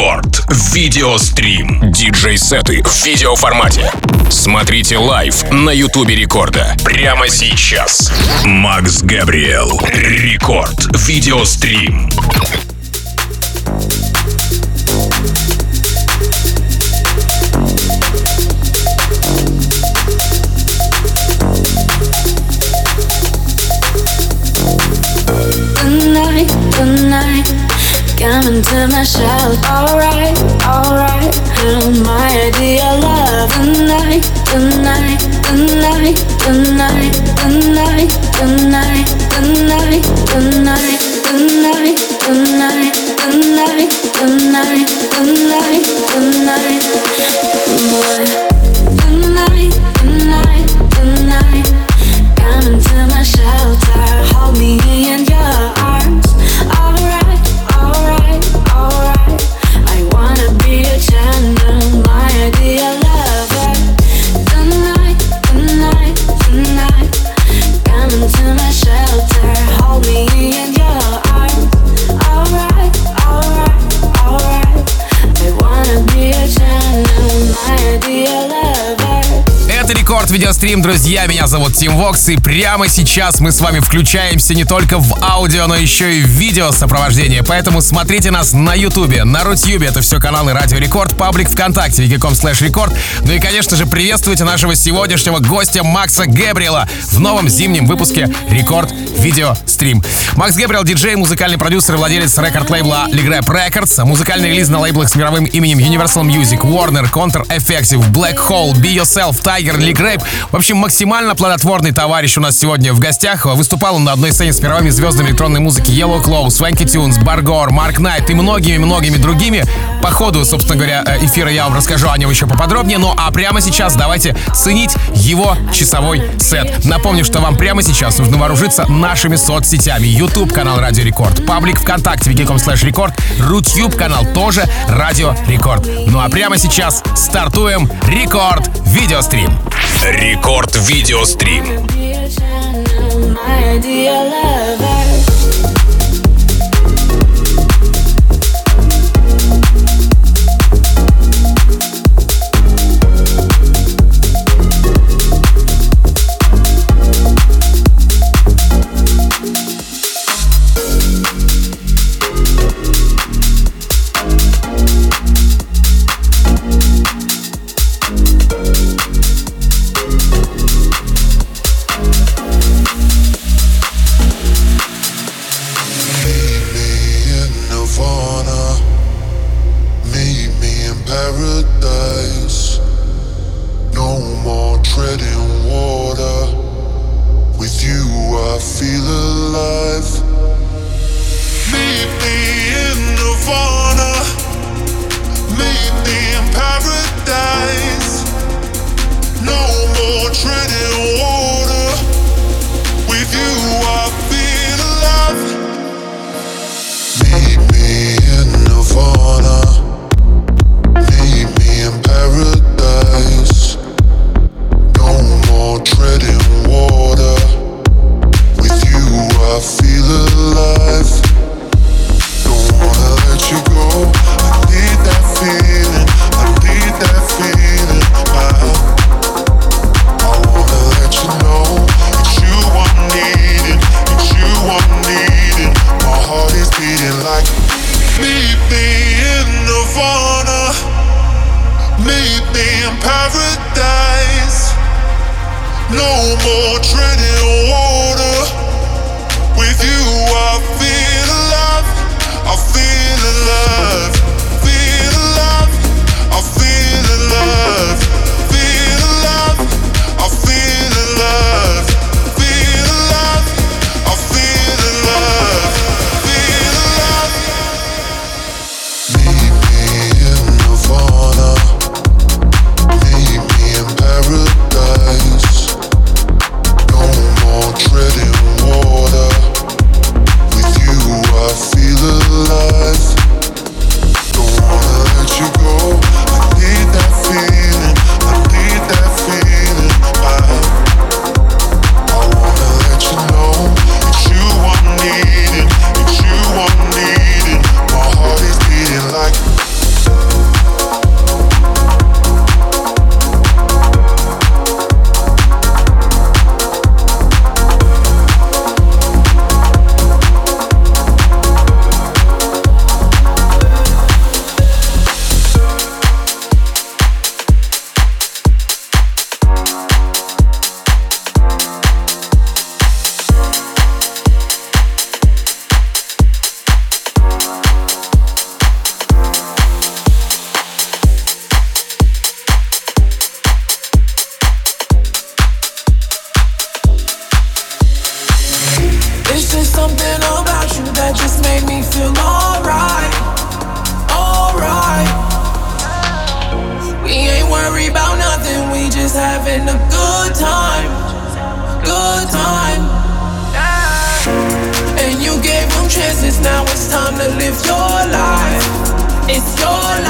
Рекорд. Видеострим. Диджей-сеты в видеоформате. Смотрите live на Ютубе Рекорда. Прямо сейчас. Макс Габриэл. Рекорд. Видеострим. Coming to my shelf, alright, alright. And my idea love tonight, tonight, tonight, tonight, tonight, tonight, tonight, tonight, tonight, tonight, tonight, tonight, tonight, tonight, boy. Tonight, tonight, tonight. Coming to my shelter, Рекорд Видеострим, друзья. Меня зовут Тим Вокс. И прямо сейчас мы с вами включаемся не только в аудио, но еще и в видео сопровождение. Поэтому смотрите нас на Ютубе, на Рутьюбе. Это все каналы Радио Рекорд, паблик ВКонтакте, vk.com slash record. Ну и, конечно же, приветствуйте нашего сегодняшнего гостя Макса Гэбриэла в новом зимнем выпуске Рекорд Видеострим. Макс Гэбриэл, диджей, музыкальный продюсер и владелец рекорд-лейбла Ligrap Records, музыку релизит на лейблах с мировым именем Universal Music, Warner, Kontor, Effective, Black Hole, Be Yourself, Tiger, Lee Grape. В общем, максимально плодотворный товарищ у нас сегодня в гостях. Выступал он на одной сцене с мировыми звездами электронной музыки Yellow Claw, Swanky Tunes, Bargor, Mark Knight и многими-многими другими. По ходу, собственно говоря, э, эфира я вам расскажу о нем еще поподробнее. Ну а прямо сейчас давайте ценить его часовой сет. Напомню, что вам прямо сейчас нужно вооружиться нашими соцсетями. YouTube канал Радио Рекорд, паблик ВКонтакте, vk.com slash record, Рутюб канал тоже Радио Рекорд. Ну а прямо сейчас стартуем Рекорд Видеострим. Рекорд видеострим. My lover. It's your life. It's your life.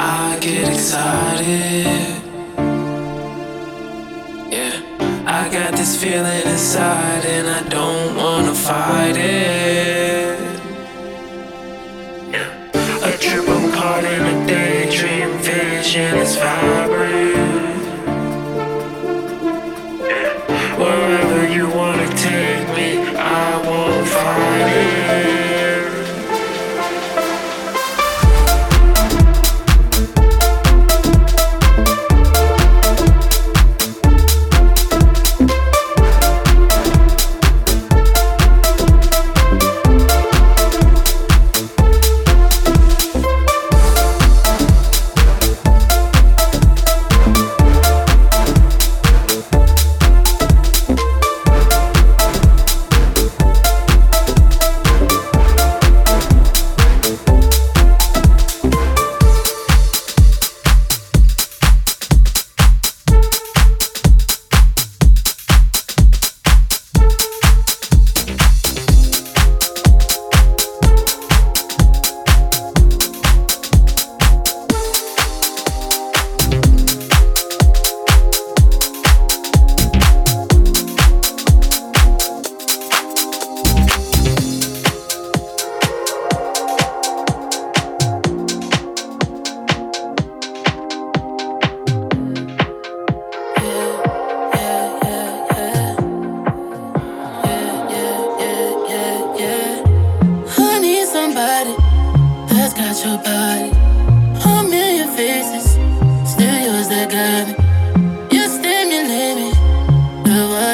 I get excited. Yeah, I got this feeling inside, and I don't wanna fight it. Yeah, a trip, I'm caught in a daydream, vision is vibrant.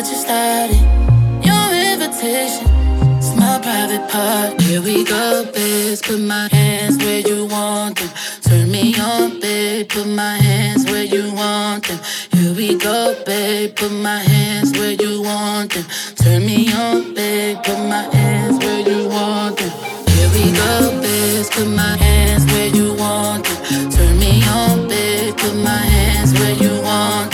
What you started. Your invitation, it's my private part. Here we go, babe. Put my hands where you want them. Turn me on, babe. Put my hands where you want them. Here we go, babe. Put my hands where you want them. Turn me on, babe. Put my hands where you want them. Here we go, babe. Put my hands where you want them. Turn me on, babe. Put my hands where you want them.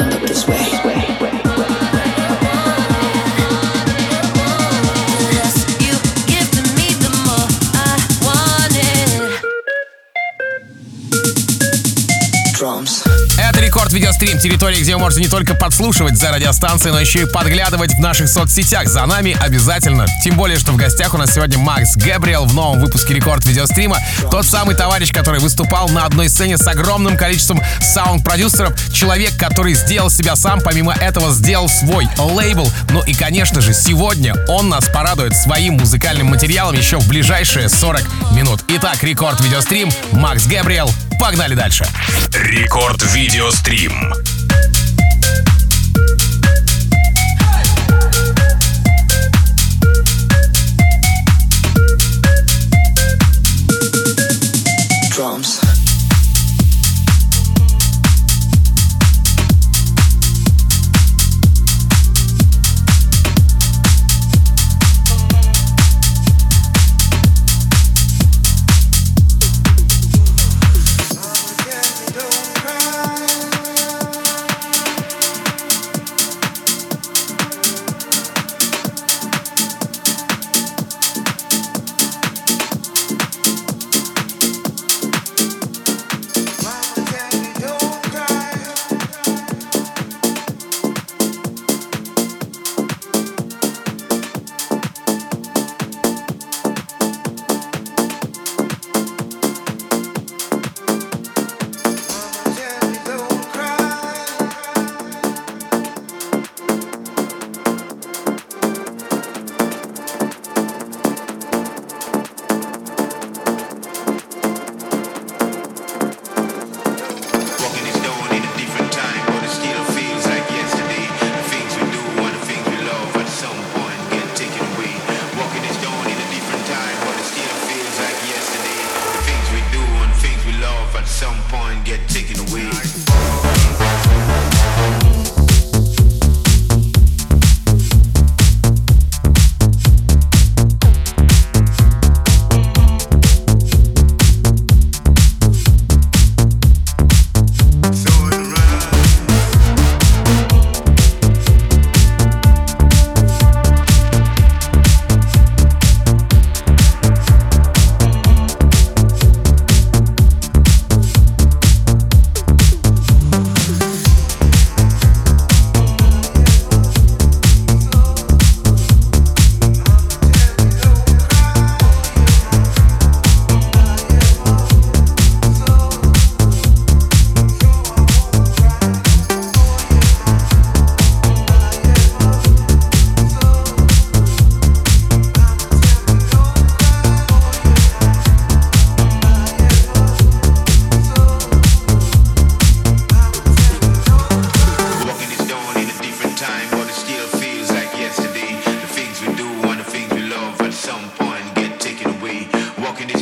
Рекорд Видеострим. Территория, где вы можете не только подслушивать за радиостанцией, но еще и подглядывать в наших соцсетях. За нами обязательно. Тем более, что в гостях у нас сегодня Макс Габриэл в новом выпуске Рекорд Видеострима. Тот самый товарищ, который выступал на одной сцене с огромным количеством саунд-продюсеров. Человек, который сделал себя сам, помимо этого сделал свой лейбл. Ну и, конечно же, сегодня он нас порадует своим музыкальным материалом еще в ближайшие 40 минут. Итак, Рекорд Видеострим, Макс Габриэл. Погнали дальше. Рекорд Видеострим. Стрим. Walking this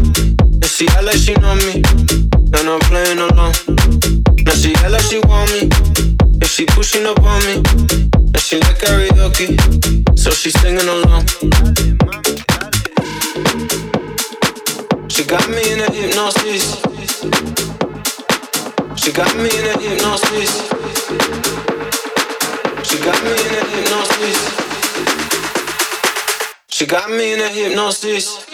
And she see like she know me. And I'm playing along. Let's see like she want me. and she pushing up on me. And she like karaoke. So she singing along. She got me in a hypnosis. She got me in a hypnosis. She got me in a hypnosis. She got me in a hypnosis.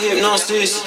hypnosis.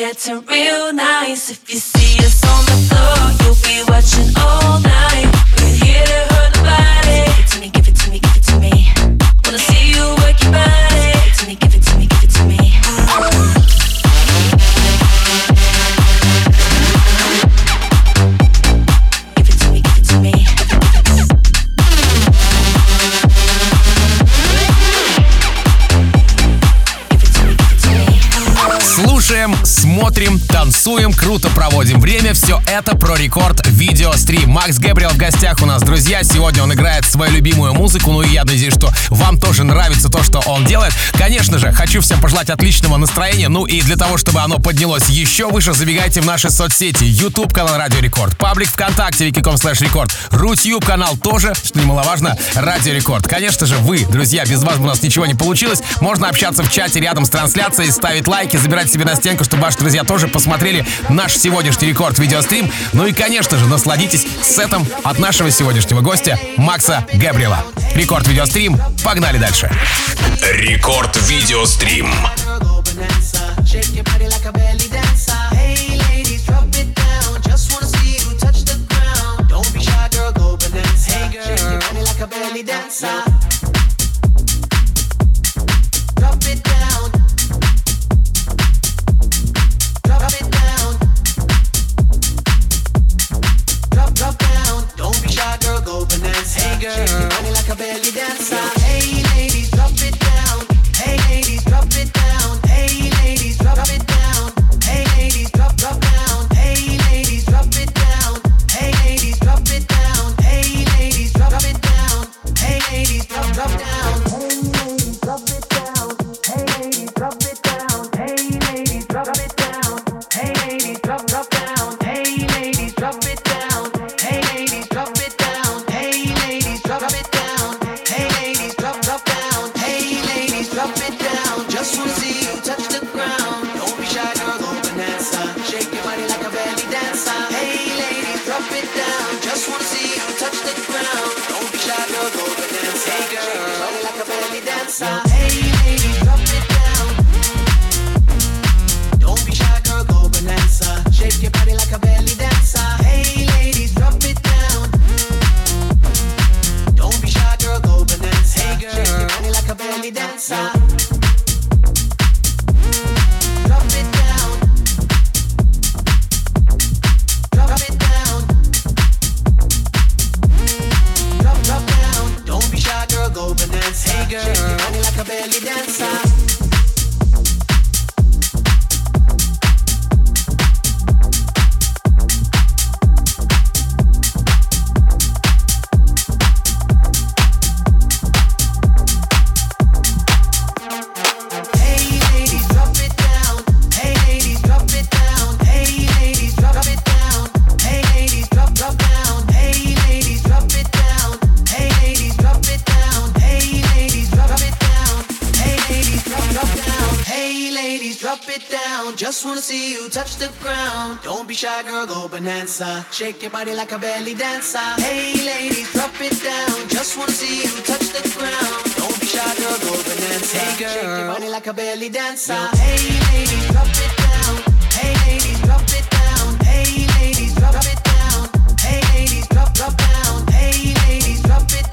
it's a real nice if you рекорд видео стрим. Макс Гэбриэл в гостях у нас, друзья. Сегодня он играет свою любимую музыку. Ну и я надеюсь, что вам тоже нравится то, что он делает. Конечно же, хочу всем пожелать отличного настроения. Ну и для того, чтобы оно поднялось еще выше, забегайте в наши соцсети. YouTube канал Радио Рекорд, паблик ВКонтакте, vk.com slash record, Рутьюб канал тоже, что немаловажно, Радио Рекорд. Конечно же, вы, друзья, без вас бы у нас ничего не получилось. Можно общаться в чате рядом с трансляцией, ставить лайки, забирать себе на стенку, чтобы ваши друзья тоже посмотрели наш сегодняшний рекорд видеострим. Ну и, конечно же, насладитесь сетом от нашего сегодняшнего гостя Макса Габриэла. Рекорд видеострим. Погнали дальше. Рекорд видеострим. Shake your body like a belly dancer. Hey ladies, drop it down. Just wanna see you touch the ground. Don't be shy, girl, go bananas. Hey girl, shake your body like a belly dancer. Bonanza. Shake your body like a belly dancer. Hey ladies, drop it down. Just wanna see you touch the ground. Don't be shy, girl, go bonanza. Hey girl, shake your body like a belly dancer. Hey ladies, drop it down. Hey ladies, drop it down. Hey ladies, drop it down. Hey ladies, drop drop down. Hey ladies, drop it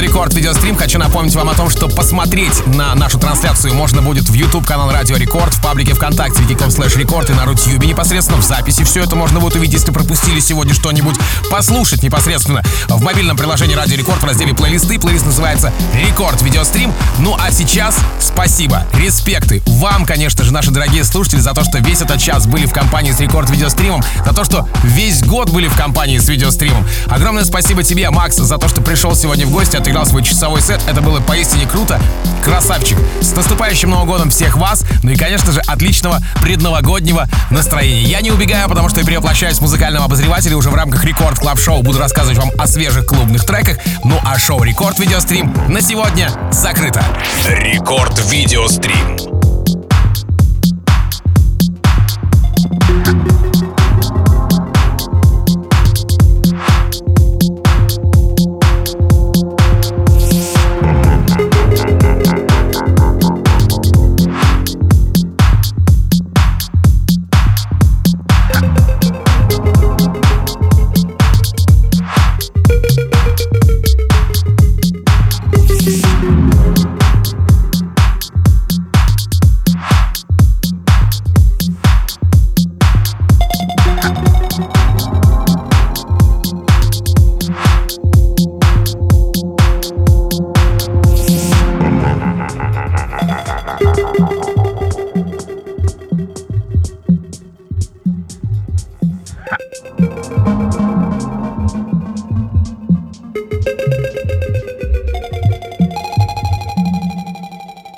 Рекорд Видеострим. Хочу напомнить вам о том, что посмотреть на нашу трансляцию можно будет в YouTube канал Радио Рекорд, в паблике ВКонтакте vk.com slash record и на Рутюбе непосредственно в записи. Все это можно будет увидеть, если пропустили сегодня что-нибудь, послушать непосредственно в мобильном приложении Радио Рекорд в разделе плейлисты. Плейлист называется Рекорд Видеострим. Ну а сейчас спасибо, респекты вам, конечно же, наши дорогие слушатели, за то, что весь этот час были в компании с Рекорд Видеостримом, за то, что весь год были в компании с Видеостримом. Огромное спасибо тебе, Макс, за то, что пришел сегодня в гости, отыграл свой часовой сет. Это было поистине круто. Красавчик. С наступающим Новым годом всех вас. Ну и, конечно же, отличного предновогоднего настроения. Я не убегаю, потому что я перевоплощаюсь в музыкального обозревателя уже в рамках Рекорд Клаб Шоу. Буду рассказывать вам о свежих клубных треках. Ну а шоу Рекорд Видеострим на сегодня закрыто. Рекорд Видеострим.